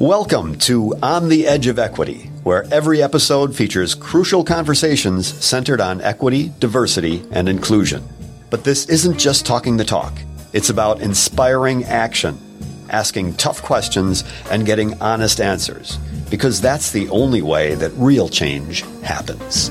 Welcome to On the Edge of Equity, where every episode features crucial conversations centered on equity, diversity, and inclusion. But this isn't just talking the talk, it's about inspiring action, asking tough questions, and getting honest answers, because that's the only way that real change happens.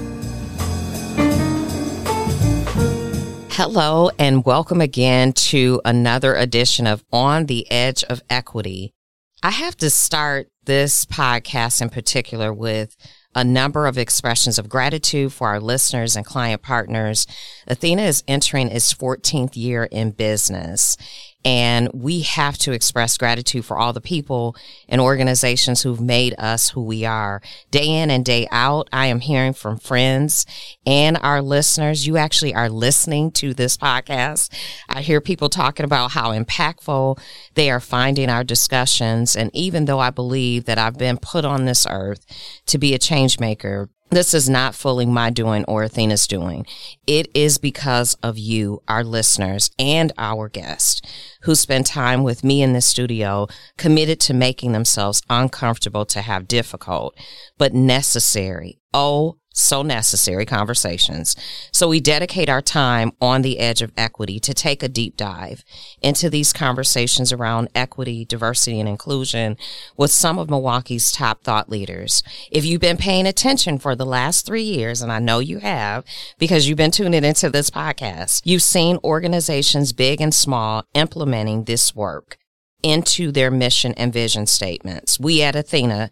Hello, and welcome again to another edition of On the Edge of Equity. I have to start this podcast in particular with a number of expressions of gratitude for our listeners and client partners. Athena is entering its 14th year in business. And we have to express gratitude for all the people and organizations who've made us who we are. Day in and day out, I am hearing from friends and our listeners. You actually are listening to this podcast. I hear people talking about how impactful they are finding our discussions. And even though I believe that I've been put on this earth to be a change maker, this is not fully my doing or Athena's doing. It is because of you, our listeners, and our guests who spend time with me in the studio, committed to making themselves uncomfortable to have difficult, but necessary. Oh, so necessary conversations. So we dedicate our time on the edge of equity to take a deep dive into these conversations around equity, diversity, and inclusion with some of Milwaukee's top thought leaders. If you've been paying attention for the last three years, and I know you have because you've been tuning into this podcast, you've seen organizations big and small implementing this work into their mission and vision statements. We at Athena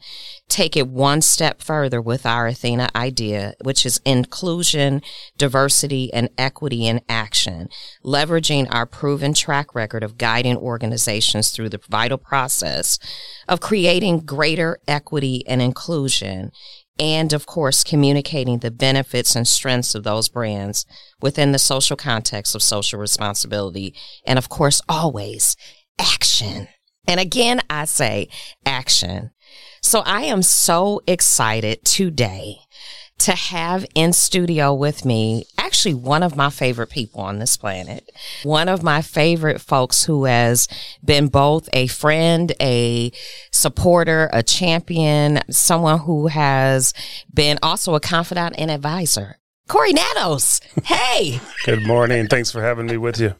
take it one step further with our Athena idea, which is inclusion, diversity, and equity in action, leveraging our proven track record of guiding organizations through the vital process of creating greater equity and inclusion. And of course, communicating the benefits and strengths of those brands within the social context of social responsibility. And of course, always action. And again, I say action. So I am so excited today to have in studio with me actually one of my favorite people on this planet. One of my favorite folks who has been both a friend, a supporter, a champion, someone who has been also a confidant and advisor. Cory Nettles. Hey. Good morning. Thanks for having me with you.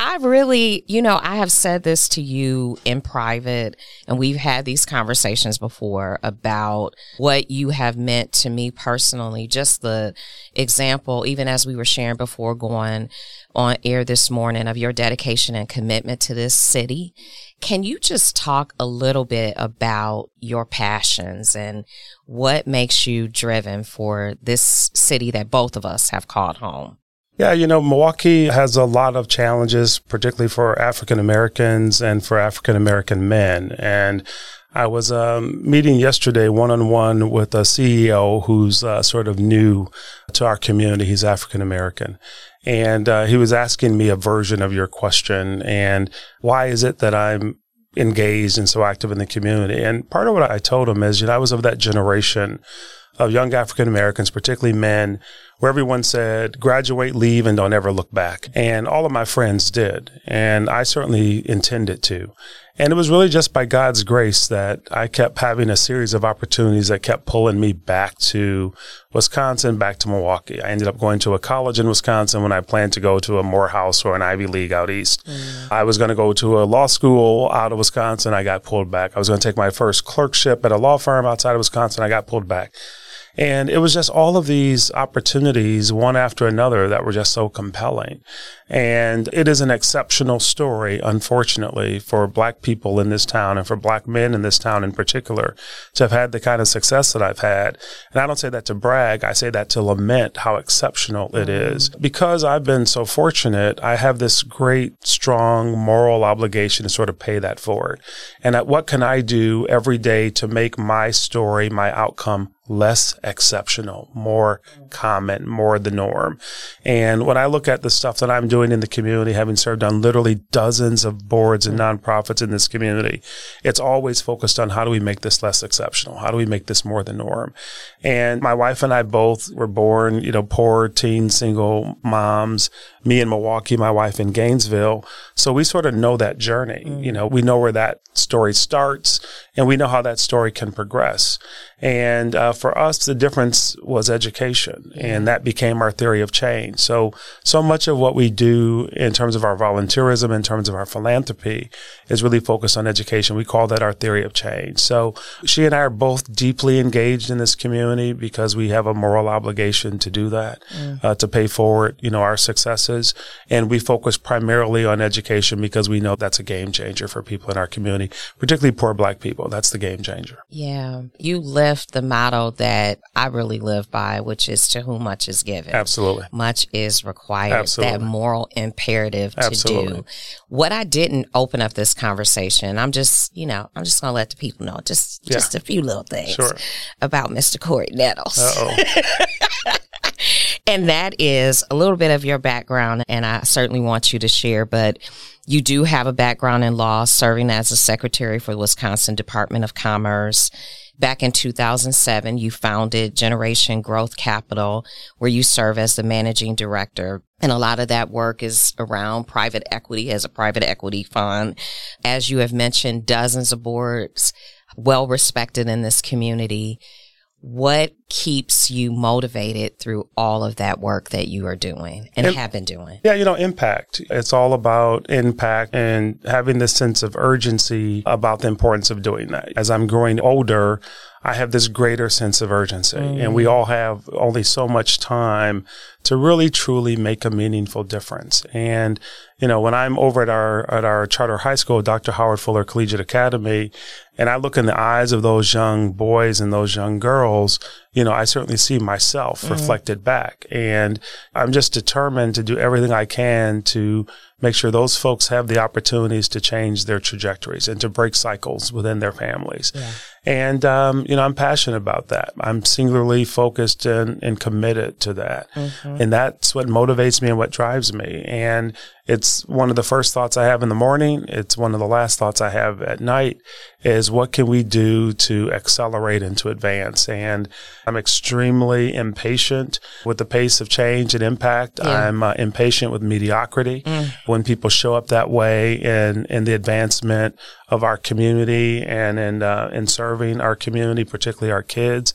I really, you know, I have said this to you in private, and we've had these conversations before about what you have meant to me personally. Just the example, even as we were sharing before going on air this morning, of your dedication and commitment to this city. Can you just talk a little bit about your passions and what makes you driven for this city that both of us have called home? Yeah, you know, Milwaukee has a lot of challenges, particularly for African Americans and for African American men. And I was um, meeting yesterday one on one with a CEO who's uh, sort of new to our community. He's African American. And uh, he was asking me a version of your question and why is it that I'm engaged and so active in the community? And part of what I told him is, you know, I was of that generation of young African Americans, particularly men, where everyone said, graduate, leave, and don't ever look back. And all of my friends did. And I certainly intended to. And it was really just by God's grace that I kept having a series of opportunities that kept pulling me back to Wisconsin, back to Milwaukee. I ended up going to a college in Wisconsin when I planned to go to a Morehouse or an Ivy League out east. Mm. I was going to go to a law school out of Wisconsin. I got pulled back. I was going to take my first clerkship at a law firm outside of Wisconsin. I got pulled back. And it was just all of these opportunities, one after another, that were just so compelling. And it is an exceptional story, unfortunately, for black people in this town and for black men in this town in particular to have had the kind of success that I've had. And I don't say that to brag. I say that to lament how exceptional it mm-hmm. Because I've been so fortunate, I have this great, strong moral obligation to sort of pay that forward. And what can I do every day to make my story, my outcome less exceptional, more common, more the norm. And when I look at the stuff that I'm doing in the community, having served on literally dozens of boards and nonprofits in this community, it's always focused on how do we make this less exceptional? How do we make this more the norm? And my wife and I both were born, you know, poor teen single moms, me in Milwaukee, my wife in Gainesville. So we sort of know that journey. Mm. You know, we know where that story starts and we know how that story can progress. And uh, for us, the difference was education, and that became our theory of change. So, so much of what we do in terms of our volunteerism, in terms of our philanthropy, is really focused on education. We call that our theory of change. So, she and I are both deeply engaged in this community because we have a moral obligation to do that, mm. uh, to pay forward, you know, our successes, and we focus primarily on education because we know that's a game changer for people in our community, particularly poor Black people. That's the game changer. Yeah, you live lift the motto that I really live by, which is to whom much is given. Absolutely. Much is required. Absolutely. That moral imperative to Absolutely. do. What I didn't open up this conversation, I'm just, you know, I'm just going to let the people know just, yeah. just a few little things sure. about Mr. Cory Nettles. and that is a little bit of your background. And I certainly want you to share, but you do have a background in law, serving as a secretary for the Wisconsin Department of Commerce. Back in 2007, you founded Generation Growth Capital, where you serve as the managing director. And a lot of that work is around private equity as a private equity fund. As you have mentioned, dozens of boards well respected in this community. What keeps you motivated through all of that work that you are doing and, and, have been doing? Yeah, you know, impact. It's all about impact and having this sense of urgency about the importance of doing that. As I'm growing older, I have this greater sense of urgency. Mm. And we all have only so much time to really truly make a meaningful difference. And, you know, when I'm over at our, at our charter high school, Dr. Howard Fuller Collegiate Academy, and I look in the eyes of those young boys and those young girls, you know, I certainly see myself mm. reflected back. And I'm just determined to do everything I can to make sure those folks have the opportunities to change their trajectories and to break cycles within their families. Yeah. And, um, you know, I'm passionate about that. I'm singularly focused and, and committed to that. Mm-hmm. And that's what motivates me and what drives me. And it's one of the first thoughts I have in the morning. It's one of the last thoughts I have at night is what can we do to accelerate and to advance? And I'm extremely impatient with the pace of change and impact. Yeah. I'm uh, impatient with mediocrity. Mm. When people show up that way in, in the advancement of our community and in, uh, in serving our community, particularly our kids.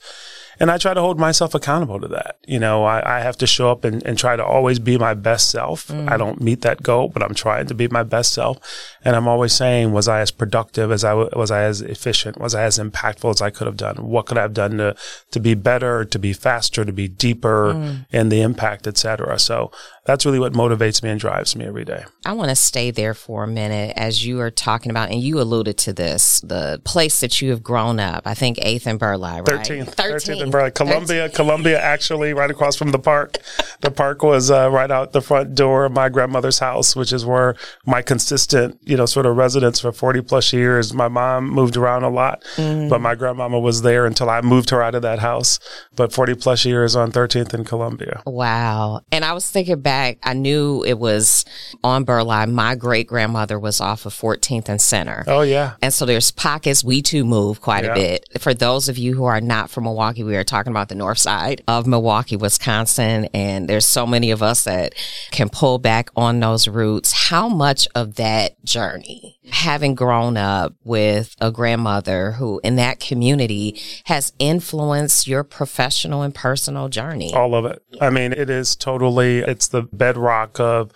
And I try to hold myself accountable to that. You know, I, I have to show up and, and, try to always be my best self. Mm. I don't meet that goal, but I'm trying to be my best self. And I'm always saying, was I as productive as I was I as efficient? Was I as impactful as I could have done? What could I have done to, to be better, to be faster, to be deeper mm. in the impact, et cetera? So that's really what motivates me and drives me every day. I want to stay there for a minute as you are talking about, and you alluded to this, the place that you have grown up. I think 8th and Burleigh, right? 13th. 13th, and. Columbia, Columbia, actually, right across from the park. the park was uh, right out the front door of my grandmother's house, which is where my consistent, you know, sort of residence for 40 plus years. My mom moved around a lot, mm. but my grandmama was there until I moved her out of that house. But 40 plus years on 13th and Columbia. Wow. And I was thinking back back, I knew it was on Burleigh. My great grandmother was off of 14th and Center. Oh, yeah. And so there's pockets. We too move quite yeah. a bit. For those of you who are not from Milwaukee, we are talking about the north side of Milwaukee, Wisconsin. And there's so many of us that can pull back on those roots. How much of that journey, having grown up with a grandmother who in that community has influenced your professional and personal journey? All of it. I mean, it is totally, it's the bedrock of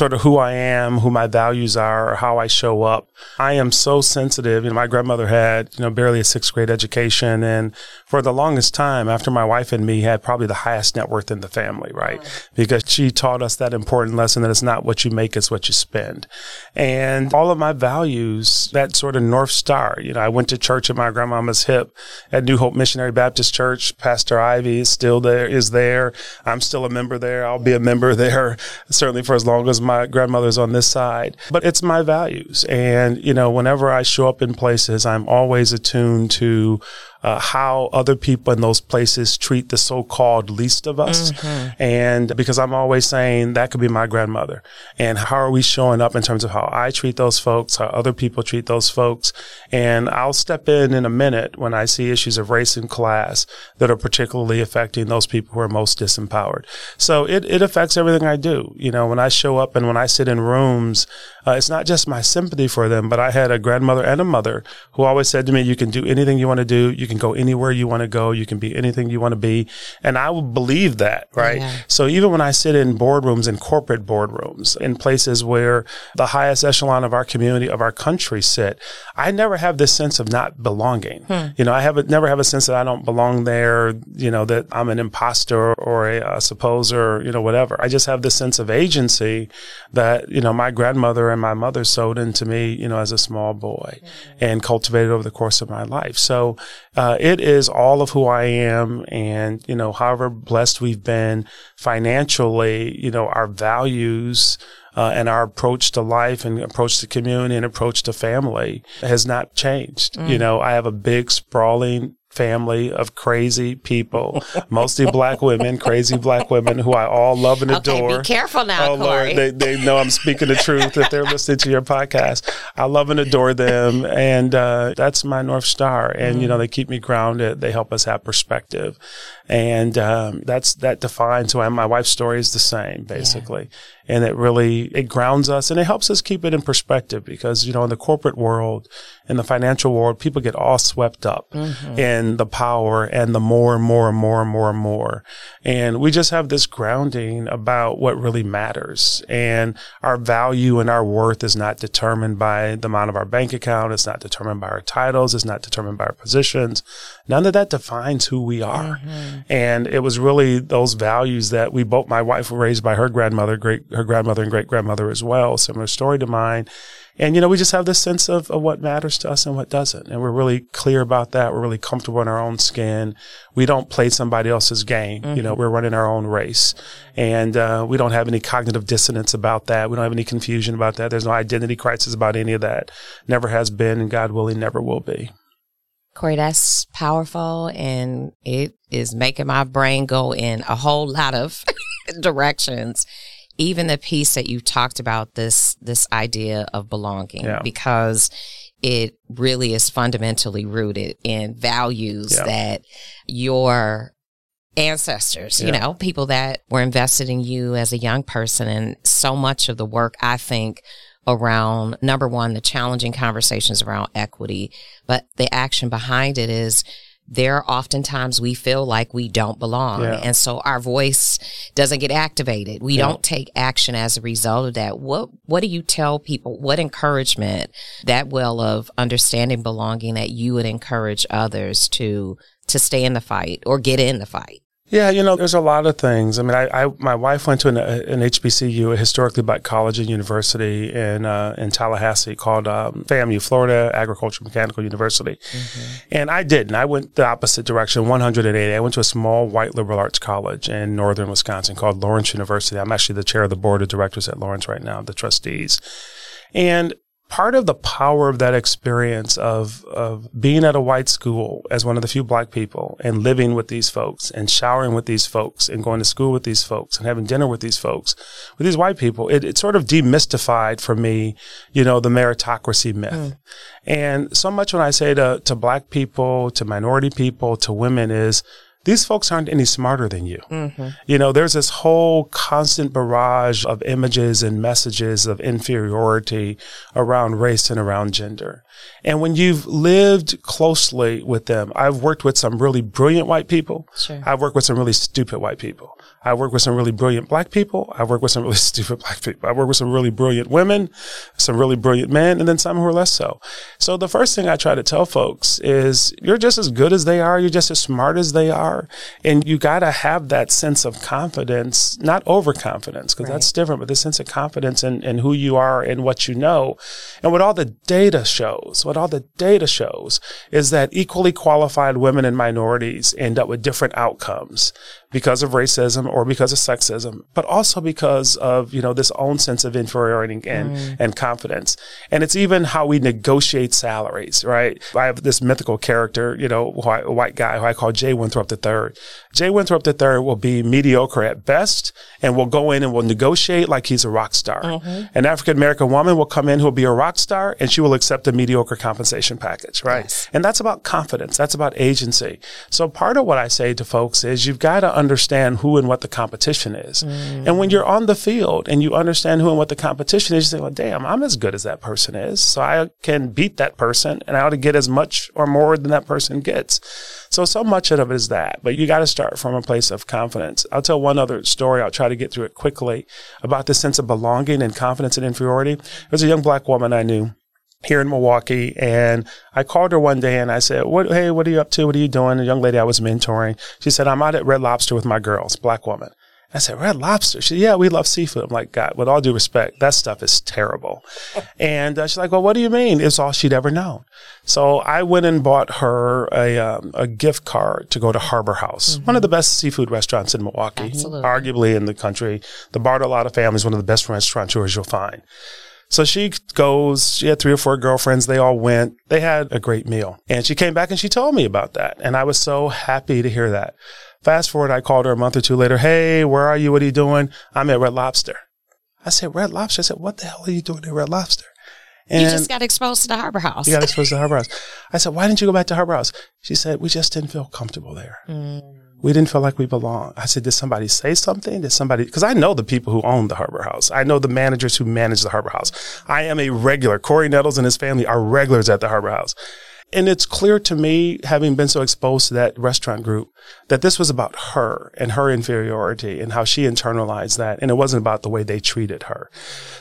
sort of who I am, who my values are, or how I show up. I am so sensitive. You know, my grandmother had, you know, barely a sixth grade education. And for the longest time, after my wife and me had probably the highest net worth in the family, right? Because she taught us that important lesson that it's not what you make, it's what you spend. And all of my values, that sort of North Star, you know, I went to church at my grandmama's hip at New Hope Missionary Baptist Church. Pastor Ivy is still there, is there. I'm still a member there. I'll be a member there certainly for as long as my grandmother's on this side. But it's my values. And, you know, whenever I show up in places, I'm always attuned to uh, how other people in those places treat the so-called least of us. Mm-hmm. And because I'm always saying that could be my grandmother. And how are we showing up in terms of how I treat those folks, how other people treat those folks? And I'll step in in a minute when I see issues of race and class that are particularly affecting those people who are most disempowered. So it, it affects everything I do. You know, when I show up and when I sit in rooms, uh, it's not just my sympathy for them, but I had a grandmother and a mother who always said to me, you can do anything you want to do. You can go anywhere you want to go. You can be anything you want to be. And I would believe that, right? Yeah. So even when I sit in boardrooms in corporate boardrooms in places where the highest echelon of our community, of our country sit, I never have this sense of not belonging. Hmm. You know, I have a, never have a sense that I don't belong there, you know, that I'm an imposter or a, a supposer, you know, whatever. I just have this sense of agency that, you know, my grandmother and my mother sowed into me, you know, as a small boy mm-hmm. and cultivated over the course of my life. So, uh, it is all of who I am. And, you know, however blessed we've been financially, you know, our values, uh, and our approach to life and approach to community and approach to family has not changed. Mm. You know, I have a big sprawling family of crazy people, mostly black women, crazy black women who I all love and adore. Okay, be careful now, oh, Cory. Lord, they, they know I'm speaking the truth if they're listening to your podcast. I love and adore them, and uh, that's my north star. And mm. you know, they keep me grounded. They help us have perspective, and um, that's that defines who I am. My wife's story is the same, basically. Yeah and it really it grounds us and it helps us keep it in perspective because you know in the corporate world in the financial world people get all swept up mm-hmm. in the power and the more and more and more and more and more. And we just have this grounding about what really matters. And our value and our worth is not determined by the amount of our bank account. It's not determined by our titles. It's not determined by our positions. None of that defines who we are. Mm-hmm. and it was really those values that we both my wife was raised by her grandmother great her grandmother and great grandmother as well, similar story to mine. And, you know, we just have this sense of, of what matters to us and what doesn't. And we're really clear about that. We're really comfortable in our own skin. We don't play somebody else's game. Mm-hmm. You know, mm-hmm. we're running our own race. And uh, we don't have any cognitive dissonance about that. We don't have any confusion about that. There's no identity crisis about any of that. Never has been, and God willing, never will be. Cory, that's powerful and it is making my brain go in a whole lot of directions even the piece that you talked about this this idea of belonging yeah. because it really is fundamentally rooted in values yeah. that your ancestors, yeah. you know, people that were invested in you as a young person. And so much of the work, I think, around number one, the challenging conversations around equity, but the action behind it is there are oftentimes we feel like we don't belong. Yeah. And so our voice doesn't get activated. We yeah. don't take action as a result of that. What, what do you tell people? What encouragement, that well of understanding belonging that you would encourage others to, to stay in the fight or get in the fight? Yeah, you know, there's a lot of things. I mean, I, I my wife went to an, an, HBCU, a historically black college and university in uh, in Tallahassee called um, FAMU, Florida Agricultural Mechanical University, mm-hmm. and I didn't. I went the opposite direction, 180. I went to a small white liberal arts college in northern Wisconsin called Lawrence University. I'm actually the chair of the board of directors at Lawrence right now, the trustees. And part of the power of that experience of, of being at a white school as one of the few black people and living with these folks and showering with these folks and going to school with these folks and having dinner with these folks, with these white people, it, it sort of demystified for me, you know, the meritocracy myth. Mm. And so much when I say to, to black people, to minority people, to women is, these folks aren't any smarter than you. Mm-hmm. You know, there's this whole constant barrage of images and messages of inferiority around race and around gender. And when you've lived closely with them, I've worked with some really brilliant white people. Sure. I've worked with some really stupid white people. I work with some really brilliant black people. I work with some really stupid black people. I work with some really brilliant women, some really brilliant men, and then some who are less so. So the first thing I try to tell folks is you're just as good as they are. You're just as smart as they are. And you got to have that sense of confidence, not overconfidence, because right. that's different, but the sense of confidence in, in who you are and what you know. And what all the data shows, what all the data shows is that equally qualified women and minorities end up with different outcomes because of racism or because of sexism, but also because of, you know, this own sense of inferiority and, mm. and confidence. And it's even how we negotiate salaries, right? I have this mythical character, you know, white, white guy who I call Jay Winthrop III. Jay Winthrop III will be mediocre at best and will go in and will negotiate like he's a rock star. Mm-hmm. An African American woman will come in who'll be a rock star and she will accept a mediocre compensation package, right? Yes. And that's about confidence. That's about agency. So part of what I say to folks is you've got to understand who and what the competition is. Mm. And when you're on the field and you understand who and what the competition is, you say, well, damn, I'm as good as that person is. So I can beat that person and I ought to get as much or more than that person gets. So, so much of it is that, but you got to start from a place of confidence. I'll tell one other story. I'll try to get through it quickly about the sense of belonging and confidence and inferiority. There was a young black woman I knew here in Milwaukee. And I called her one day and I said, what, Hey, what are you up to? What are you doing? A young lady I was mentoring. She said, I'm out at Red Lobster with my girls, black woman. I said, Red Lobster. She said, Yeah, we love seafood. I'm like, God, with all due respect, that stuff is terrible. and uh, she's like, Well, what do you mean? It's all she'd ever known. So I went and bought her a, um, a gift card to go to Harbor House, mm-hmm. one of the best seafood restaurants in Milwaukee, Absolutely. arguably in the country. The Bartolotta family is one of the best restaurateurs you'll find. So she goes, she had three or four girlfriends. They all went. They had a great meal. And she came back and she told me about that. And I was so happy to hear that. Fast forward, I called her a month or two later. Hey, where are you? What are you doing? I'm at Red Lobster. I said, Red Lobster? I said, what the hell are you doing at Red Lobster? And you just got exposed to the Harbor House. You got exposed to the Harbor House. I said, why didn't you go back to Harbor House? She said, we just didn't feel comfortable there. Mm we didn't feel like we belonged. I said, did somebody say something? Did somebody, cause I know the people who own the Harbor House. I know the managers who manage the Harbor House. I am a regular. Cory Nettles and his family are regulars at the Harbor House. And it's clear to me, having been so exposed to that restaurant group, that this was about her and her inferiority and how she internalized that. And it wasn't about the way they treated her.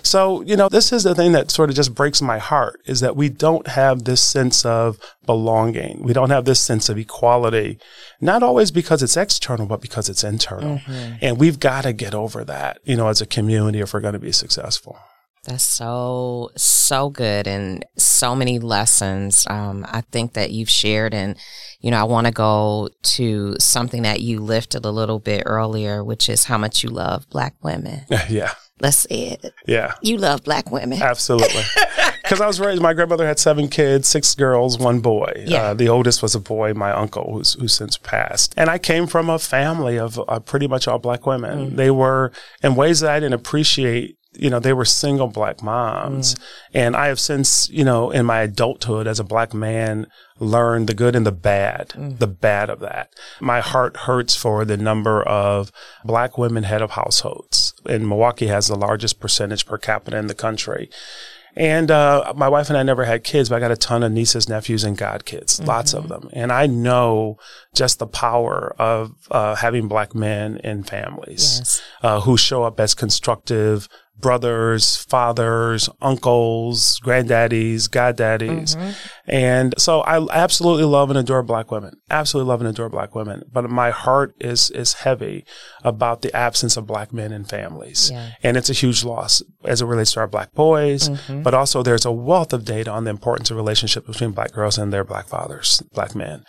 So, you know, this is the thing that sort of just breaks my heart is that we don't have this sense of belonging. We don't have this sense of equality, not always because it's external, but because it's internal. Mm-hmm. And we've got to get over that, you know, as a community if we're going to be successful. That's so, so good and so many lessons um, I think that you've shared. And, you know, I want to go to something that you lifted a little bit earlier, which is how much you love Black women. yeah. Let's say it. Yeah. You love Black women. Absolutely. Because I was raised, my grandmother had seven kids, six girls, one boy. Yeah. Uh, the oldest was a boy, my uncle, who's, who's since passed. And I came from a family of uh, pretty much all Black women. Mm. They were, in ways that I didn't appreciate you know, they were single black moms. Mm. And I have since, you know, in my adulthood as a black man, learned the good and the bad, mm. the bad of that. My heart hurts for the number of black women head of households. And Milwaukee has the largest percentage per capita in the country. And uh, my wife and I never had kids, but I got a ton of nieces, nephews, and godkids, mm-hmm. lots of them. And I know just the power of uh, having black men in families yes. uh, who show up as constructive brothers, fathers, uncles, granddaddies, goddaddies. Mm-hmm. And so I absolutely love and adore black women. Absolutely love and adore black women. But my heart is is heavy about the absence of black men in families. Yeah. And it's a huge loss as it relates to our black boys, mm-hmm. but also there's a wealth of data on the importance of relationships between black girls and their black fathers, black men,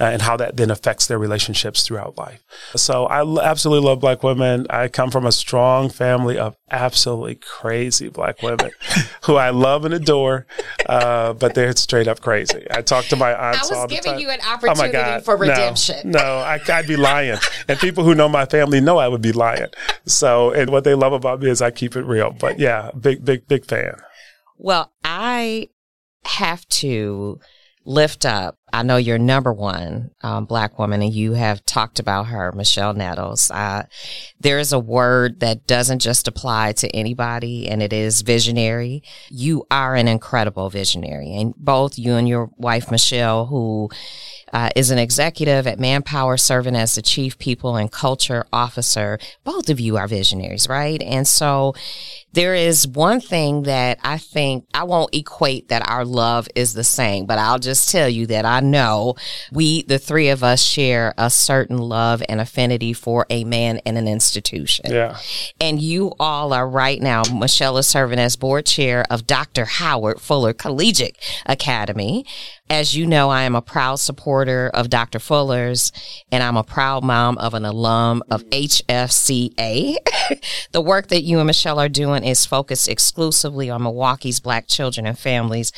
uh, and how that then affects their relationships throughout life. So I absolutely love black women. I come from a strong family of absolutely crazy black women who I love and adore, uh, but they're straight up crazy. I talk to my aunts all the time. I was giving you an oh opportunity oh for redemption. No, no I, I'd be lying. and people who know my family know I would be lying. So, and what they love about me is I keep it real. But yeah, big, big, big fan. Well, I have to lift up. I know you're number one um, black woman, and you have talked about her, Michelle Nettles. Uh, there is a word that doesn't just apply to anybody, and it is visionary. You are an incredible visionary, and both you and your wife, Michelle, who uh, is an executive at Manpower, serving as the chief people and culture officer. Both of you are visionaries, right? And so there is one thing that I think I won't equate that our love is the same, but I'll just tell you that I know we, the three of us, share a certain love and affinity for a man and an institution. Yeah. And you all are right now. Michelle is serving as board chair of Dr. Howard Fuller Collegiate Academy. As you know, I am a proud supporter of Dr. Fuller's and I'm a proud mom of an alum of HFCA. the work that you and Michelle are doing is focused exclusively on Milwaukee's black children and families.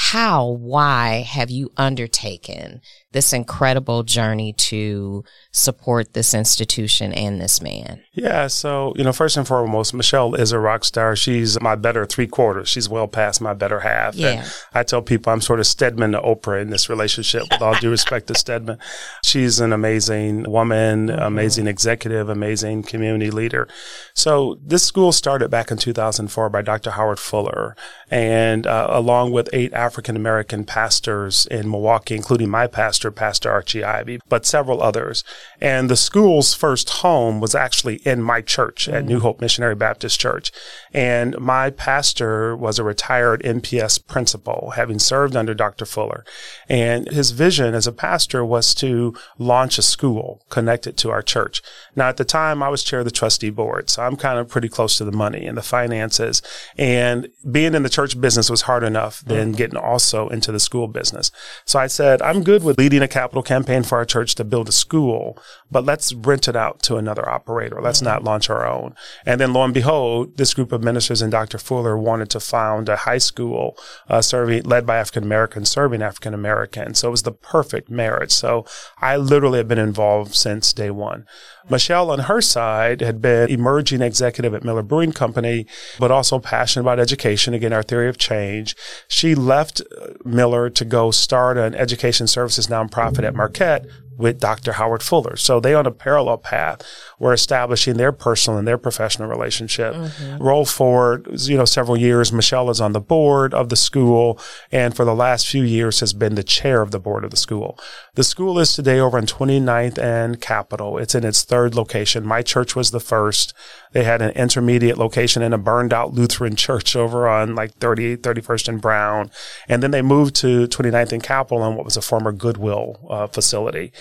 How, why have you undertaken this incredible journey to support this institution and this man? Yeah, so, you know, first and foremost, Michelle is a rock star. She's my better three quarters. She's well past my better half. Yeah. And I tell people I'm sort of Stedman to Oprah in this relationship, with all due respect to Stedman. She's an amazing woman, mm-hmm. amazing executive, amazing community leader. So this school started back in 2004 by Dr. Howard Fuller, and uh, along with eight African American pastors in Milwaukee, including my pastor pastor, Pastor Archie Ivy, but several others. And the school's first home was actually in my church at New mm. Hope Missionary Baptist Church. And my pastor was a retired MPS principal, having served under Dr. Fuller. And his vision as a pastor was to launch a school connected to our church. Now, at the time, I was chair of the trustee board, so I'm kind of pretty close to the money and the finances. And being in the church business was hard enough mm. than getting also into the school business. So I said, I'm good with leading a capital campaign for our church to build a school, but let's rent it out to another operator. Let's mm-hmm. not launch our own. And then lo and behold, this group of ministers and Dr. Fuller wanted to found a high school uh, serving, led by African Americans, serving African Americans. So it was the perfect marriage. So I literally have been involved since day one. Michelle, on her side, had been emerging executive at Miller Brewing Company, but also passionate about education. Again, our theory of change. She left Miller to go start an education services nonprofit at Marquette, with Dr. Howard Fuller. So they on a parallel path were establishing their personal and their professional relationship. Mm-hmm. Roll forward, you know, several years, Michelle is on the board of the school and for the last few years has been the chair of the board of the school. The school is today over on 29th and Capitol. It's in its third location. My church was the first. They had an intermediate location in a burned out Lutheran church over on like 38, 31st and Brown. And then they moved to 29th and Capitol on what was a former Goodwill uh, facility.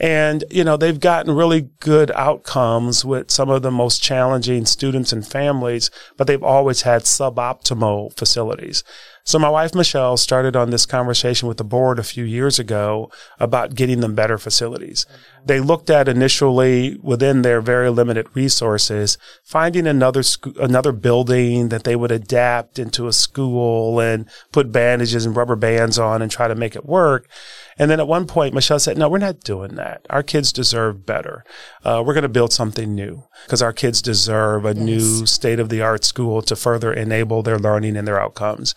And, you know, they've gotten really good outcomes with some of the most challenging students and families, but they've always had suboptimal facilities. So my wife, Michelle, started on this conversation with the board a few years ago about getting them better facilities. They looked at initially within their very limited resources, finding another, sc- another building that they would adapt into a school and put bandages and rubber bands on and try to make it work. And then at one point, Michelle said, no, we're not doing that. Our kids deserve better. Uh, we're going to build something new because our kids deserve a yes. new state of the art school to further enable their learning and their outcomes.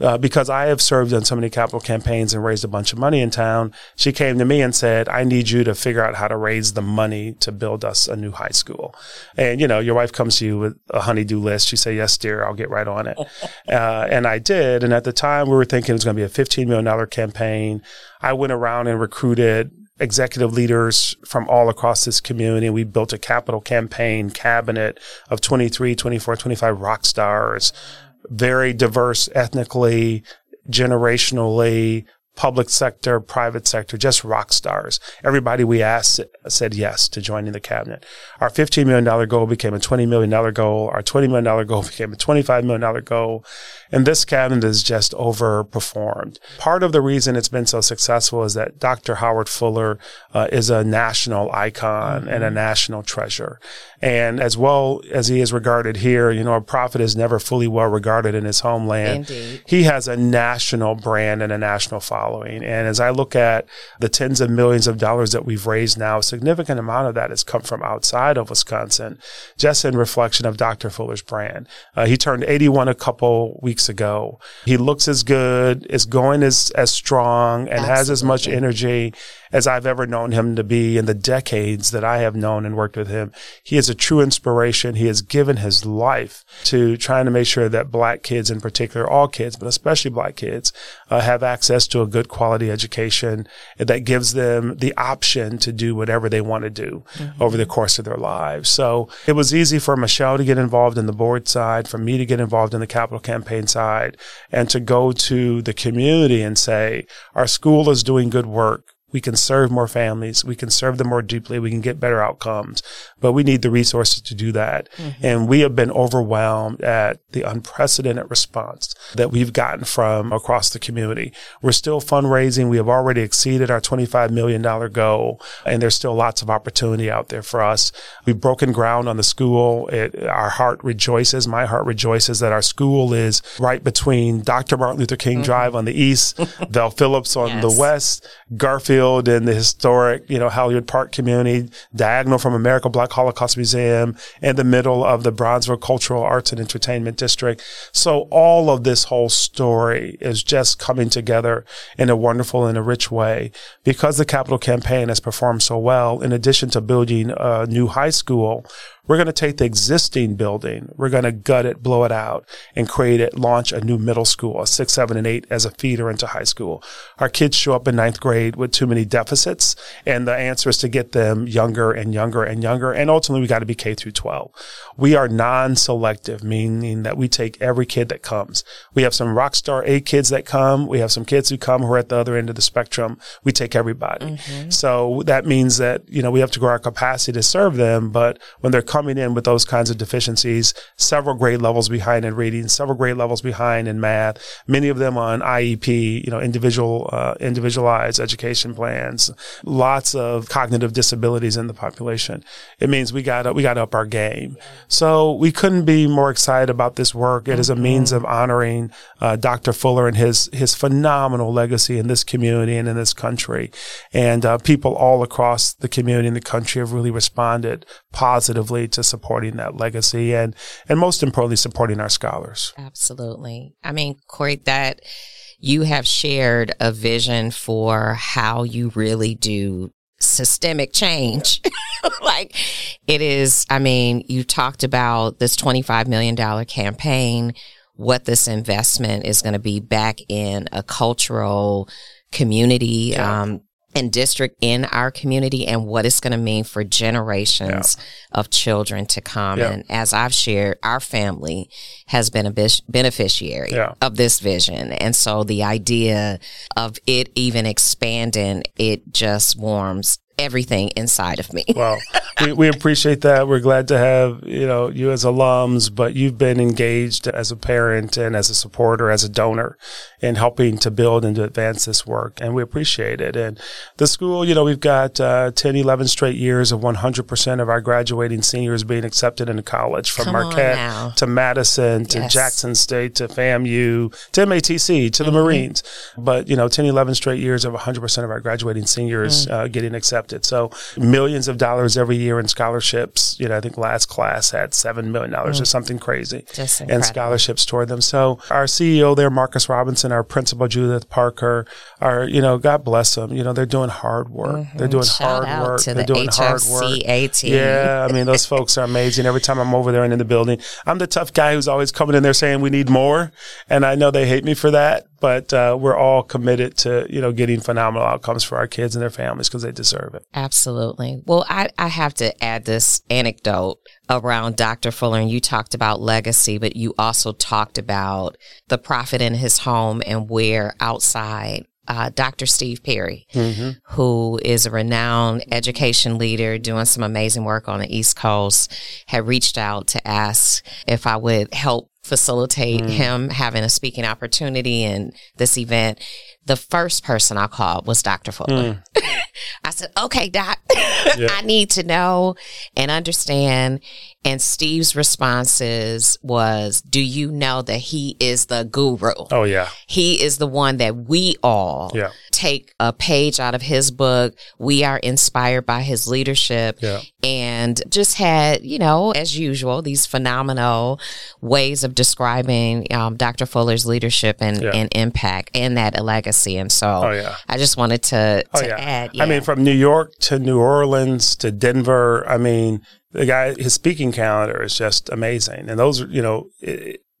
Uh, because I have served on so many capital campaigns and raised a bunch of money in town, she came to me and said, I need you to figure out how to raise the money to build us a new high school. And, you know, your wife comes to you with a honeydew list. She say, yes, dear, I'll get right on it. uh, and I did. And at the time we were thinking it was going to be a $15 million campaign. I went around and recruited executive leaders from all across this community. We built a capital campaign cabinet of 23, 24, 25 rock stars, very diverse ethnically, generationally, public sector, private sector, just rock stars. Everybody we asked said yes to joining the cabinet. Our $15 million goal became a $20 million goal. Our $20 million goal became a $25 million goal. And this cabinet is just overperformed. Part of the reason it's been so successful is that Dr. Howard Fuller uh, is a national icon and a mm-hmm. national treasure. And as well as he is regarded here, you know, a prophet is never fully well regarded in his homeland. Indeed. He has a national brand and a national following. And as I look at the tens of millions of dollars that we've raised now, a significant amount of that has come from outside of Wisconsin, just in reflection of Dr. Fuller's brand. Uh, he turned 81 a couple weeks ago. He looks as good, is going as, as strong, and Absolutely. has as much energy as I've ever known him to be in the decades that I have known and worked with him. He is a true inspiration. He has given his life to trying to make sure that black kids in particular, all kids, but especially black kids, uh, have access to a good quality education that gives them the option to do whatever they want to do mm-hmm. over the course of their lives. So it was easy for Michelle to get involved in the board side, for me to get involved in the capital campaign side, and to go to the community and say, our school is doing good work we can serve more families. We can serve them more deeply. We can get better outcomes, but we need the resources to do that. Mm-hmm. And we have been overwhelmed at the unprecedented response that we've gotten from across the community. We're still fundraising. We have already exceeded our $25 million goal and there's still lots of opportunity out there for us. We've broken ground on the school. It, our heart rejoices. My heart rejoices that our school is right between Dr. Martin Luther King mm-hmm. Drive on the east, Vel Phillips on yes. the west, Garfield Field and the historic, you know, Halyard Park community, diagonal from American Black Holocaust Museum, in the middle of the Bronzeville Cultural Arts and Entertainment District. So all of this whole story is just coming together in a wonderful and a rich way because the capital campaign has performed so well. In addition to building a new high school, we're going to take the existing building, we're going to gut it, blow it out, and create it, launch a new middle school, a six, seven, and eight as a feeder into high school. Our kids show up in ninth grade with too many deficits, and the answer is to get them younger and younger and younger. And ultimately, we got to be K through 12. We are non-selective, meaning that we take every kid that comes. We have some rock star A kids that come. We have some kids who come who are at the other end of the spectrum. We take everybody. Mm-hmm. So that means that, you know, we have to grow our capacity to serve them. But when they're coming coming in with those kinds of deficiencies, several grade levels behind in reading, several grade levels behind in math, many of them on IEP, you know, individual, uh, individualized education plans, lots of cognitive disabilities in the population. It means we got to, we got up our game. So we couldn't be more excited about this work. It is a means of honoring uh, Dr. Fuller and his his phenomenal legacy in this community and in this country. And uh, people all across the community and the country have really responded positively to supporting that legacy and, and most importantly, supporting our scholars. Absolutely. I mean, Cory, that you have shared a vision for how you really do systemic change. like it is, I mean, you talked about this $25 million campaign, what this investment is going to be back in a cultural community, yeah. um, and district in our community and what it's going to mean for generations yeah. of children to come. Yeah. And as I've shared, our family has been a beneficiary yeah. of this vision. And so the idea of it even expanding, it just warms everything inside of me. well, we, we appreciate that. We're glad to have, you know, you as alums, but you've been engaged as a parent and as a supporter, as a donor in helping to build and to advance this work. And we appreciate it. And the school, you know, we've got uh, 10, 11 straight years of 100% of our graduating seniors being accepted into college from Come Marquette to Madison to yes. Jackson State to FAMU to MATC to the mm-hmm. Marines. But, you know, 10, 11 straight years of 100% of our graduating seniors mm. uh, getting accepted accepted. So millions of dollars every year in scholarships. You know, I think last class had seven million dollars mm. or something crazy and scholarships toward them. So our CEO there, Marcus Robinson, our principal Judith Parker, are you know, God bless them. You know, they're doing hard work. Mm-hmm. They're doing Shout hard work. they're the doing hard work. Yeah, I mean, those folks are amazing. Every time I'm over there and in the building, I'm the tough guy who's always coming in there saying we need more, and I know they hate me for that but uh, we're all committed to you know getting phenomenal outcomes for our kids and their families because they deserve it. Absolutely. Well, I, I have to add this anecdote around Dr. Fuller, and you talked about legacy, but you also talked about the prophet in his home and where outside uh, Dr. Steve Perry, mm-hmm. who is a renowned education leader doing some amazing work on the East Coast, had reached out to ask if I would help facilitate mm. him having a speaking opportunity in this event, the first person I called was Dr. Fuller. Mm. I said, okay, doc, yeah. I need to know and understand. And Steve's responses was, do you know that he is the guru? Oh, yeah. He is the one that we all yeah. Take a page out of his book. We are inspired by his leadership yeah. and just had, you know, as usual, these phenomenal ways of describing um, Dr. Fuller's leadership and, yeah. and impact and that legacy. And so oh, yeah. I just wanted to, oh, to oh, add. I mean, from New York to New Orleans to Denver, I mean, the guy, his speaking calendar is just amazing. And those are, you know,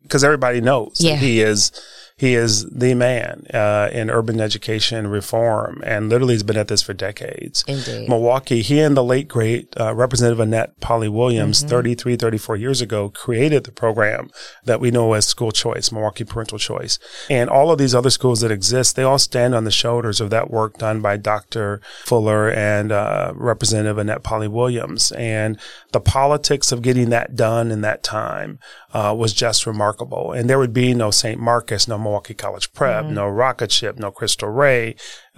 because everybody knows he is he is the man uh, in urban education reform, and literally has been at this for decades. Indeed. Milwaukee, he and the late great uh, Representative Annette Polly Williams, mm-hmm. 33, 34 years ago, created the program that we know as school choice, Milwaukee Parental Choice. And all of these other schools that exist, they all stand on the shoulders of that work done by Dr. Fuller and uh, Representative Annette Polly Williams. And the politics of getting that done in that time uh, was just remarkable. And there would be no St. Marcus, no Milwaukee College Prep, mm-hmm. no Rocketship, no Cristo Rey.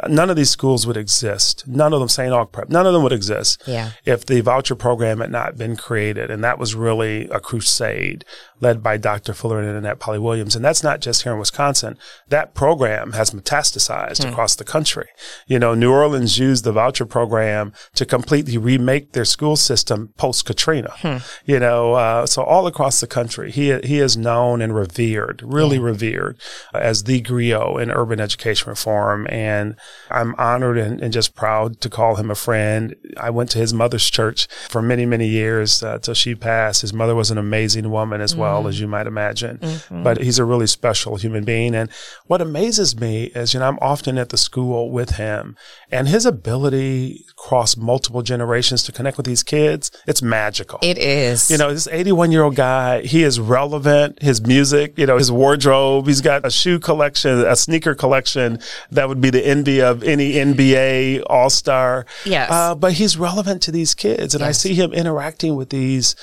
None of these schools would exist. None of them, St. Aug Prep, none of them would exist yeah. if the voucher program had not been created. And that was really a crusade led by Dr. Fuller and Annette Polly Williams. And that's not just here in Wisconsin. That program has metastasized hmm. across the country. You know, New Orleans used the voucher program to completely remake their school system post Katrina. Hmm. You know, uh, so all across the country, he he is known and revered, really revered, as the griot in urban education reform. And I'm honored and, and, just proud to call him a friend. I went to his mother's church for many, many years uh, till she passed. His mother was an amazing woman as well, mm-hmm. as you might imagine. Mm-hmm. But he's a really special human being. And what amazes me is, you know, I'm often at the school with him and his ability across multiple generations to connect with these kids, it's magical. It is. You know, this 81 year old guy, he is relevant. His music, you know, his wardrobe, he's got a shoe collection, a sneaker collection that would be the envy of any NBA all star. Yes. Uh, but he's relevant to these kids. And yes. I see him interacting with these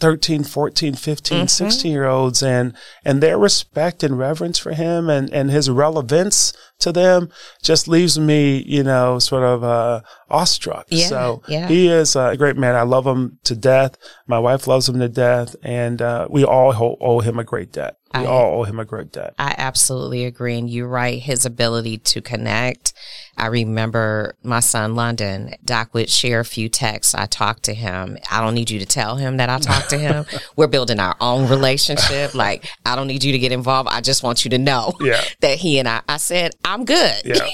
13, 14, 15, mm-hmm. 16 year olds and, and their respect and reverence for him and, and his relevance to them just leaves me, you know, sort of, uh, awestruck. Yeah, so yeah. he is a great man. I love him to death. My wife loves him to death and, uh, we all owe him a great debt. We I, all owe him a great debt. I absolutely agree. And you're right. His ability to connect. I remember my son London, Doc would share a few texts. I talked to him. I don't need you to tell him that I talked to him. We're building our own relationship. Like, I don't need you to get involved. I just want you to know yeah. that he and I, I said, I'm good. Yeah.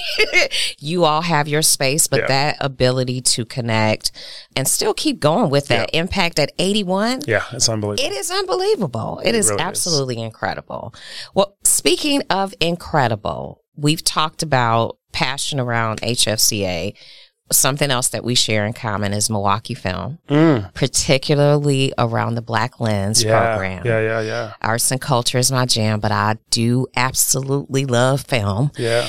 you all have your space, but yeah. that ability to connect and still keep going with that impact at 81. Yeah, it's unbelievable. It is unbelievable. It, it is really absolutely is. incredible. Well, speaking of incredible, we've talked about passion around HFCA. Something else that we share in common is Milwaukee film, mm. particularly around the Black Lens yeah, program. Yeah, yeah, yeah. Arts and culture is my jam, but I do absolutely love film. Yeah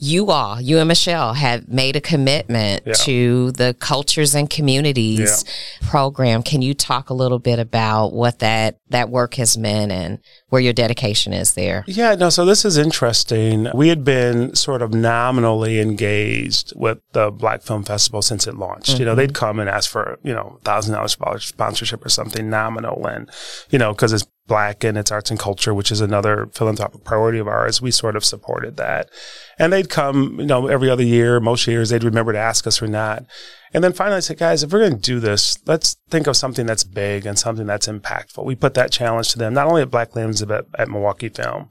you all, you and Michelle, have made a commitment yeah. to the Cultures and Communities yeah. program. Can you talk a little bit about what that that work has meant and where your dedication is there? Yeah, no. So this is interesting. We had been sort of nominally engaged with the Black Film Festival since it launched. Mm-hmm. You know, mm-hmm. they'd come and ask for you know thousand dollars sponsorship or something nominal, and you know because it's black and its arts and culture, which is another philanthropic priority of ours. We sort of supported that. And they'd come, you know, every other year, most years, they'd remember to ask us or not. And then finally I said, guys, if we're going to do this, let's think of something that's big and something that's impactful. We put that challenge to them, not only at Black Lens, but at Milwaukee Film.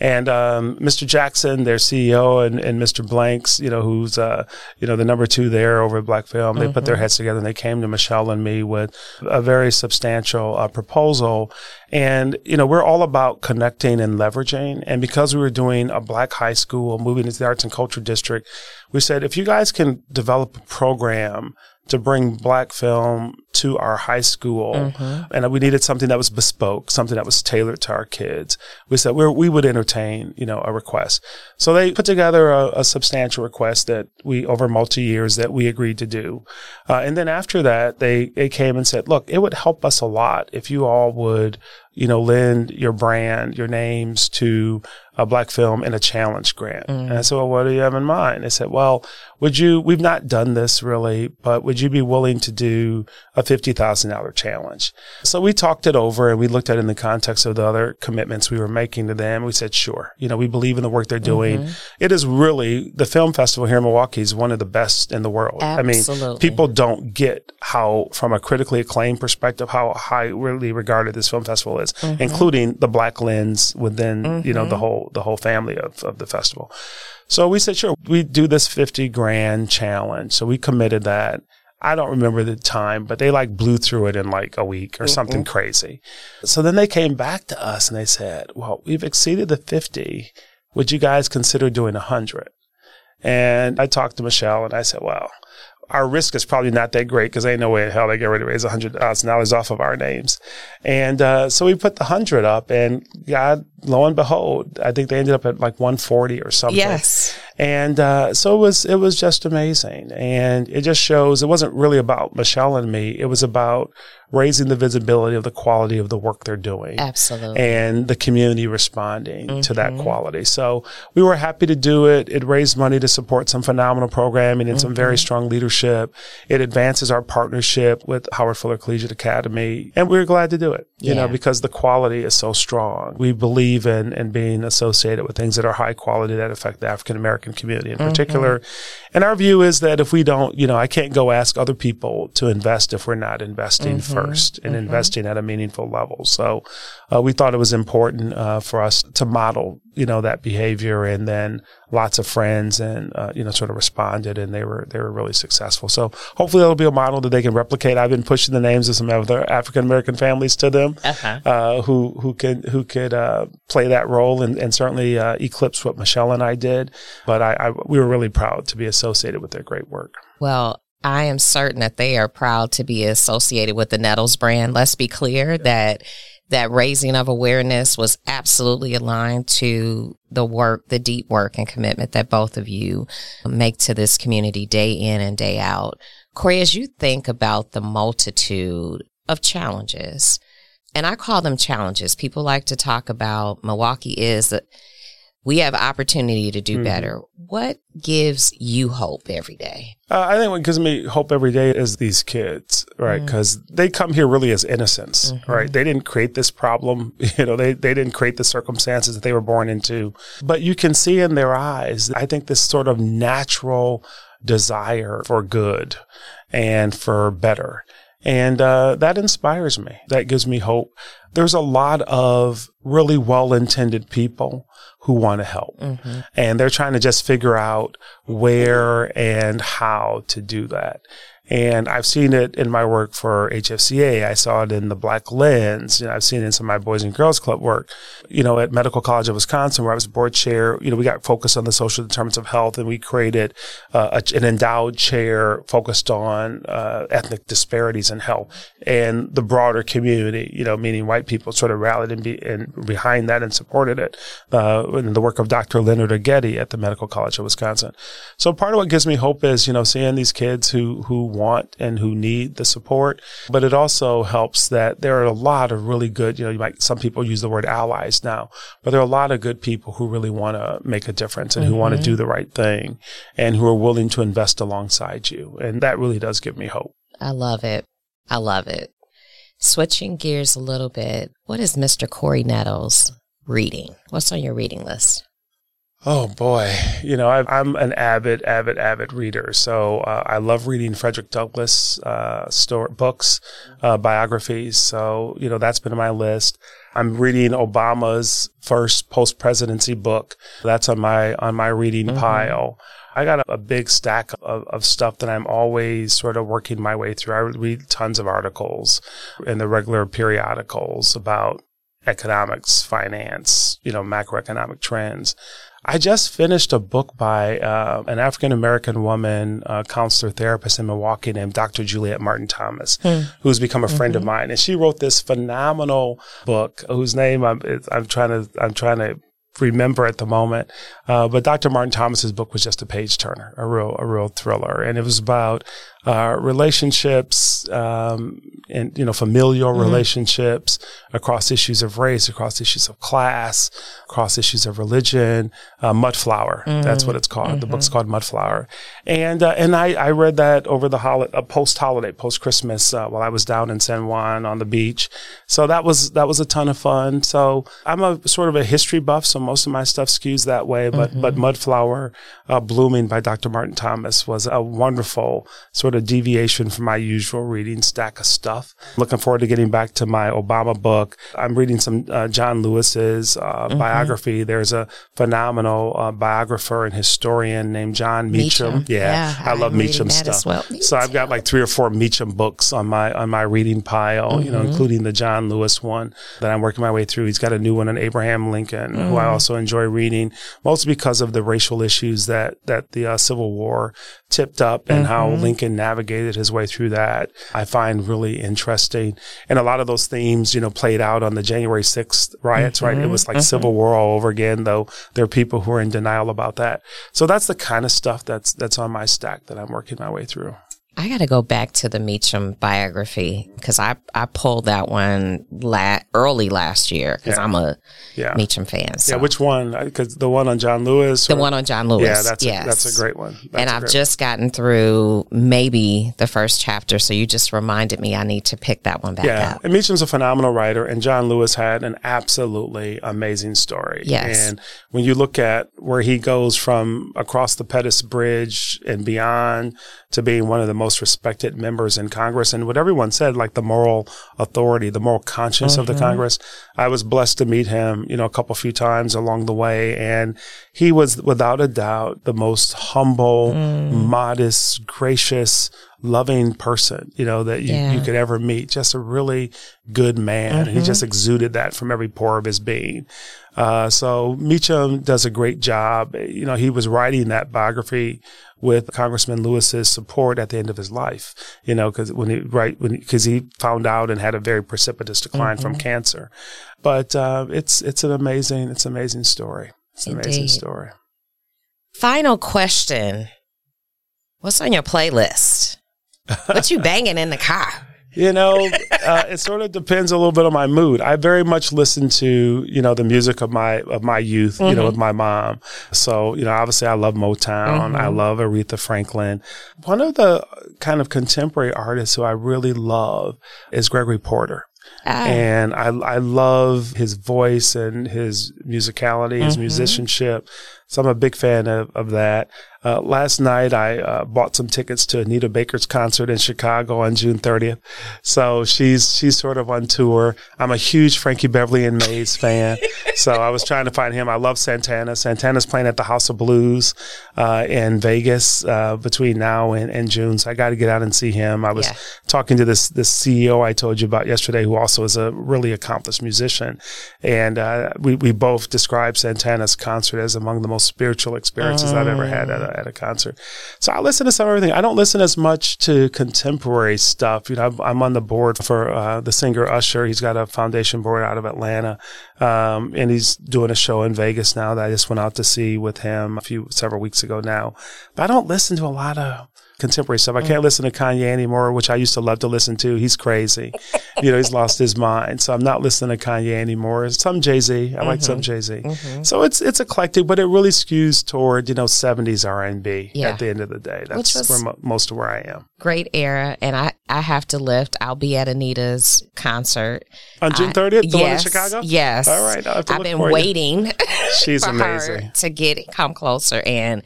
And um, Mr. Jackson, their CEO, and, and Mr. Blanks, you know, who's, uh, you know, the number two there over at Black Film, they mm-hmm. put their mm-hmm. heads together and they came to Michelle and me with a very substantial uh, proposal. And, you know, we're all about connecting and leveraging. And because we were doing a black high school, moving into the arts and culture district, we said, if you guys can develop a program to bring black film to our high school mm-hmm. and we needed something that was bespoke something that was tailored to our kids we said we we would entertain you know a request so they put together a, a substantial request that we over multi years that we agreed to do uh, and then after that they they came and said look it would help us a lot if you all would you know, lend your brand, your names to a black film in a challenge grant. Mm. And I said, well, what do you have in mind? They said, well, would you, we've not done this really, but would you be willing to do a $50,000 challenge? So we talked it over and we looked at it in the context of the other commitments we were making to them. We said, sure. You know, we believe in the work they're doing. Mm-hmm. It is really, the film festival here in Milwaukee is one of the best in the world. Absolutely. I mean, people don't get how, from a critically acclaimed perspective, how highly regarded this film festival is, mm-hmm. including the black lens within, mm-hmm. you know, the mm-hmm. whole, the whole family of, of the festival. So we said, sure, we do this 50 grand challenge. So we committed that. I don't remember the time, but they like blew through it in like a week or mm-hmm. something crazy. So then they came back to us and they said, well, we've exceeded the 50. Would you guys consider doing 100? And I talked to Michelle and I said, well, our risk is probably not that great because ain't no way in hell they get ready to raise hundred thousand dollars off of our names. And uh, so we put the hundred up, and God, lo and behold, I think they ended up at like one forty or something. Yes. And uh, so it was it was just amazing, and it just shows it wasn't really about Michelle and me. It was about raising the visibility of the quality of the work they're doing. Absolutely. And the community responding mm-hmm. to that mm-hmm. quality. So we were happy to do it. It raised money to support some phenomenal programming and mm-hmm. some very mm-hmm. strong leadership. It advances our partnership with Howard Fuller Collegiate Academy. And we are glad to do it, you yeah. know, because the quality is so strong. We believe in, in being associated with things that are high quality that affect the African American community in mm-hmm. particular. And our view is that if we don't, you know, I can't go ask other people to invest if we're not investing 1st and mm-hmm. investing at a meaningful level. So uh, we thought it was important uh, for us to model, you know, that behavior, and then lots of friends and uh, you know sort of responded, and they were they were really successful. So hopefully that'll be a model that they can replicate. I've been pushing the names of some other African American families to them uh-huh. Uh, who who can who could uh, play that role and, and certainly uh, eclipse what Michelle and I did. But I, I we were really proud to be associated with their great work. Well, I am certain that they are proud to be associated with the Nettles brand. Let's be clear that that raising of awareness was absolutely aligned to the work, the deep work and commitment that both of you make to this community day in and day out. Cory, as you think about the multitude of challenges, and I call them challenges, people like to talk about Milwaukee is we have opportunity to do mm-hmm. better. What gives you hope every day? Uh, I think what gives me hope every day is these kids, right? Because mm-hmm. they come here really as innocents, mm-hmm. right? They didn't create this problem. You know, they, they didn't create the circumstances that they were born into. But you can see in their eyes, I think this sort of natural desire for good and for better. And uh, that inspires me. That gives me hope. There's a lot of really well intended people who want to help. Mm-hmm. And they're trying to just figure out where and how to do that. And I've seen it in my work for HFCA. I saw it in the Black Lens. You know, I've seen it in some of my Boys and Girls Club work. You know, at Medical College of Wisconsin, where I was board chair, you know, we got focused on the social determinants of health and we created uh, a, an endowed chair focused on uh, ethnic disparities in health and the broader community, you know, meaning white people sort of rallied and, be, and behind that and supported it. Uh, in the work of Dr. Leonard Egede at the Medical College of Wisconsin. So part of what gives me hope is, you know, seeing these kids who, who want and who need the support. But it also helps that there are a lot of really good, you know, you might, some people use the word allies now, but there are a lot of good people who really want to make a difference and mm-hmm. who want to do the right thing and who are willing to invest alongside you. And that really does give me hope. I love it. I love it. Switching gears a little bit, what is Mr. Cory Nettles reading? What's on your reading list? Oh boy, you know I, am an avid, avid, avid reader. So uh, I love reading Frederick Douglass uh, story, books, uh, biographies. So you know that's been on my list. I'm reading Obama's first post presidency book. That's on my on my reading mm-hmm. pile. I got a, a big stack of, of, stuff that I'm always sort of working my way through. I read tons of articles in the regular periodicals about economics, finance, you know, macroeconomic trends. I just finished a book by uh, an African American woman, uh, counselor therapist in Milwaukee named Dr. Juliet Martin Thomas, hmm. who's become a friend mm-hmm. of mine, and she wrote this phenomenal book whose name I'm, I'm trying to I'm trying to remember at the moment. Uh, but Dr. Martin Thomas's book was just a page turner, a real a real thriller, and it was about uh, relationships um, and you know familial mm-hmm. relationships across issues of race, across issues of class, across issues of religion. Uh, Mudflower, mm-hmm. that's what it's called. Mm-hmm. The book's called Mudflower, and uh, and I, I read that over the holiday, uh, post holiday, post Christmas, uh, while I was down in San Juan on the beach. So that was that was a ton of fun. So I'm a sort of a history buff, so most of my stuff skews that way. But but mm-hmm. Mudflower, uh, blooming by Dr. Martin Thomas was a wonderful sort of of deviation from my usual reading stack of stuff. Looking forward to getting back to my Obama book. I'm reading some uh, John Lewis's uh, mm-hmm. biography. There's a phenomenal uh, biographer and historian named Jon Meacham. Meacham. Yeah, yeah, I love Meacham stuff. Well. So I've got like three or four Meacham books on my on my reading pile. Mm-hmm. You know, mm-hmm. including the John Lewis one that I'm working my way through. He's got a new one on Abraham Lincoln, mm-hmm. who I mm. also enjoy reading, mostly because of the racial issues that that the uh, Civil War tipped up and mm-hmm. how Lincoln navigated his way through that. I find really interesting, and a lot of those themes, you know, played out on the January 6th riots. Right, it mm-hmm. was like Civil mm-hmm. War all over again. Though there are people who are in denial about that. So that's the kind of stuff that's that's on my stack that I'm working my way through. I got to go back to the Meacham biography because I, I pulled that one la- early last year because yeah. I'm a yeah. Meacham fan. So. Yeah, which one? Because the one on John Lewis? Or? The one on John Lewis. Yeah, that's, yes. a, that's a great one. That's and I've just one. gotten through maybe the first chapter. So you just reminded me I need to pick that one back yeah. up. And Meacham's a phenomenal writer, and John Lewis had an absolutely amazing story. Yes. And when you look at where he goes from across the Pettus Bridge and beyond to being one of the most respected members in Congress and what everyone said, like the moral authority, the moral conscience mm-hmm. of the mm-hmm. Congress. I was blessed to meet him, you know, a couple few times along the way. And he was without a doubt the most humble, mm. modest, gracious, loving person, you know, that you, yeah. you could ever meet. Just a really good man. Mm-hmm. He just exuded that from every pore of his being. Uh, so Meacham does a great job. You know, he was writing that biography with Congressman Lewis's support at the end of his life. You know, because when he right when because he found out and had a very precipitous decline mm-hmm. from cancer. But uh, it's it's an amazing it's an amazing story. It's an Indeed. amazing story. Final question: What's on your playlist? What you banging in the car? You know, uh, it sort of depends a little bit on my mood. I very much listen to you know the music of my of my youth. Mm-hmm. You know, mm-hmm. with my mom. So you know, obviously, I love Motown. Mm-hmm. I love Aretha Franklin. One of the kind of contemporary artists who I really love is Gregory Porter. Ah. And I, I love his voice and his musicality, his mm-hmm. musicianship. So I'm a big fan of, of that. Uh, last night, I uh, bought some tickets to Anita Baker's concert in Chicago on June 30th. So she's she's sort of on tour. I'm a huge Frankie Beverly and Maze fan. so I was trying to find him. I love Santana. Santana's playing at the House of Blues uh, in Vegas uh, between now and, and, June. So I got to get out and see him. I was yeah. talking to this this CEO I told you about yesterday, who also is a really accomplished musician, and uh, we we both described Santana's concert as among the most spiritual experiences I've ever had at a at a concert. So I listen to some everything. I don't listen as much to contemporary stuff. You know, I'm, on the board for uh, the singer Usher. He's got a foundation board out of Atlanta, um, and he's doing a show in Vegas now that I just went out to see with him a few several weeks ago now. But I don't listen to a lot of contemporary stuff. I can't mm. listen to Kanye anymore, which I used to love to listen to. He's crazy. you know, he's lost his mind. So I'm not listening to Kanye anymore. It's some Jay Z. I mm-hmm. like some mm-hmm. Jay Z. Mm-hmm. So it's it's eclectic, but it really skews toward you know 70s R&B yeah. at the end of the day. That's where mo- most of where I am. Great era, and I I have to lift. I'll be at Anita's concert on June 30th. The yes, one in Chicago. Yes. All right. I've been waiting. She's amazing to get come closer and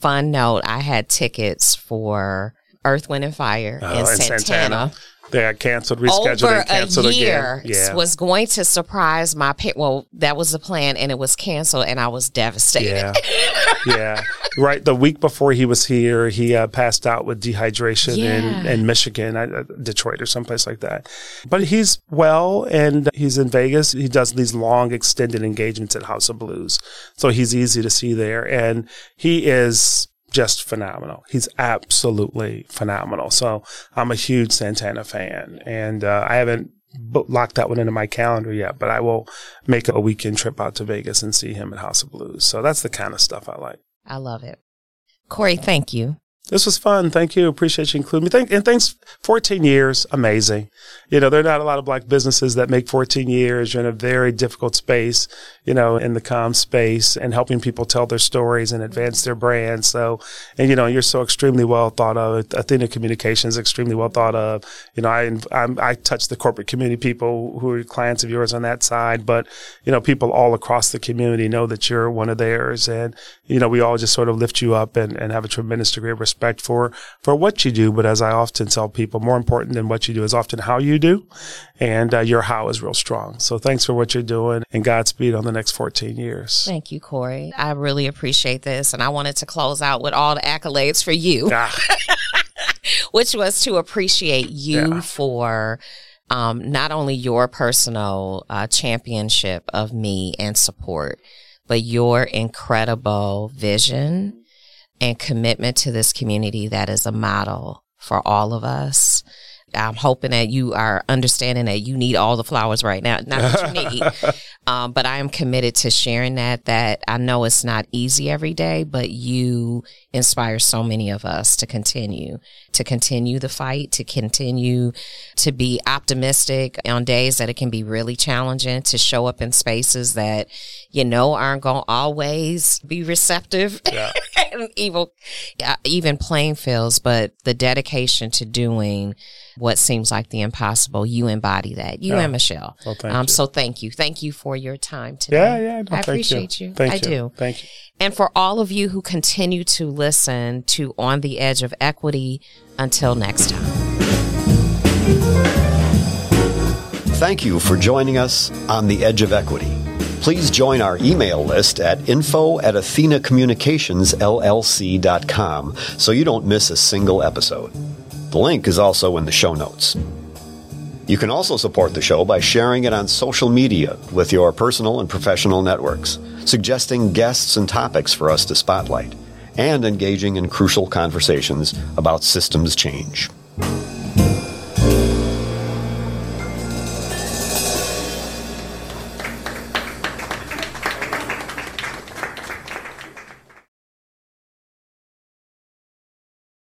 fun note, I had tickets for Earth, Wind, and Fire oh, in Santana. Santana. They got canceled, rescheduled, Over and canceled a year again. Yeah. Was going to surprise my parents. Well, that was the plan, and it was canceled, and I was devastated. Yeah, yeah. Right. The week before he was here, he uh, passed out with dehydration yeah. in, in Michigan, uh, Detroit, or someplace like that. But he's well, and he's in Vegas. He does these long, extended engagements at House of Blues, so he's easy to see there, and he is just phenomenal. He's absolutely phenomenal. So I'm a huge Santana fan, and uh, I haven't locked that one into my calendar yet, but I will make a weekend trip out to Vegas and see him at House of Blues. So that's the kind of stuff I like. I love it. Cory, thank you. This was fun. Thank you. Appreciate you including me. Thank, and thanks. 14 years. Amazing. You know, there are not a lot of black businesses that make 14 years. You're in a very difficult space, you know, in the com space and helping people tell their stories and advance their brand. So, and, you know, you're so extremely well thought of. Athena Communications, extremely well thought of. You know, I, I'm, i touch the corporate community people who are clients of yours on that side, but, you know, people all across the community know that you're one of theirs. And, you know, we all just sort of lift you up and, and have a tremendous degree of respect respect for, for what you do. But as I often tell people, more important than what you do is often how you do. And uh, your how is real strong. So thanks for what you're doing and Godspeed on the next 14 years. Thank you, Cory. I really appreciate this. And I wanted to close out with all the accolades for you, ah. which was to appreciate you yeah. for um, not only your personal uh, championship of me and support, but your incredible vision and commitment to this community that is a model for all of us. I'm hoping that you are understanding that you need all the flowers right now. Not that you need, um, but I am committed to sharing that. That I know it's not easy every day, but you inspire so many of us to continue, to continue the fight, to continue to be optimistic on days that it can be really challenging, to show up in spaces that you know aren't going to always be receptive, yeah. and even even playing fields, but the dedication to doing what seems like the impossible. You embody that. You and Michelle. Well, thank um, you. So thank you. Thank you for your time today. Yeah, yeah. No, I appreciate you. you. Thank I you. do. Thank you. And for all of you who continue to listen to On the Edge of Equity, until next time. Thank you for joining us on the Edge of Equity. Please join our email list at info at athena.communicationsllc.com so you don't miss a single episode. The link is also in the show notes. You can also support the show by sharing it on social media with your personal and professional networks, suggesting guests and topics for us to spotlight, and engaging in crucial conversations about systems change.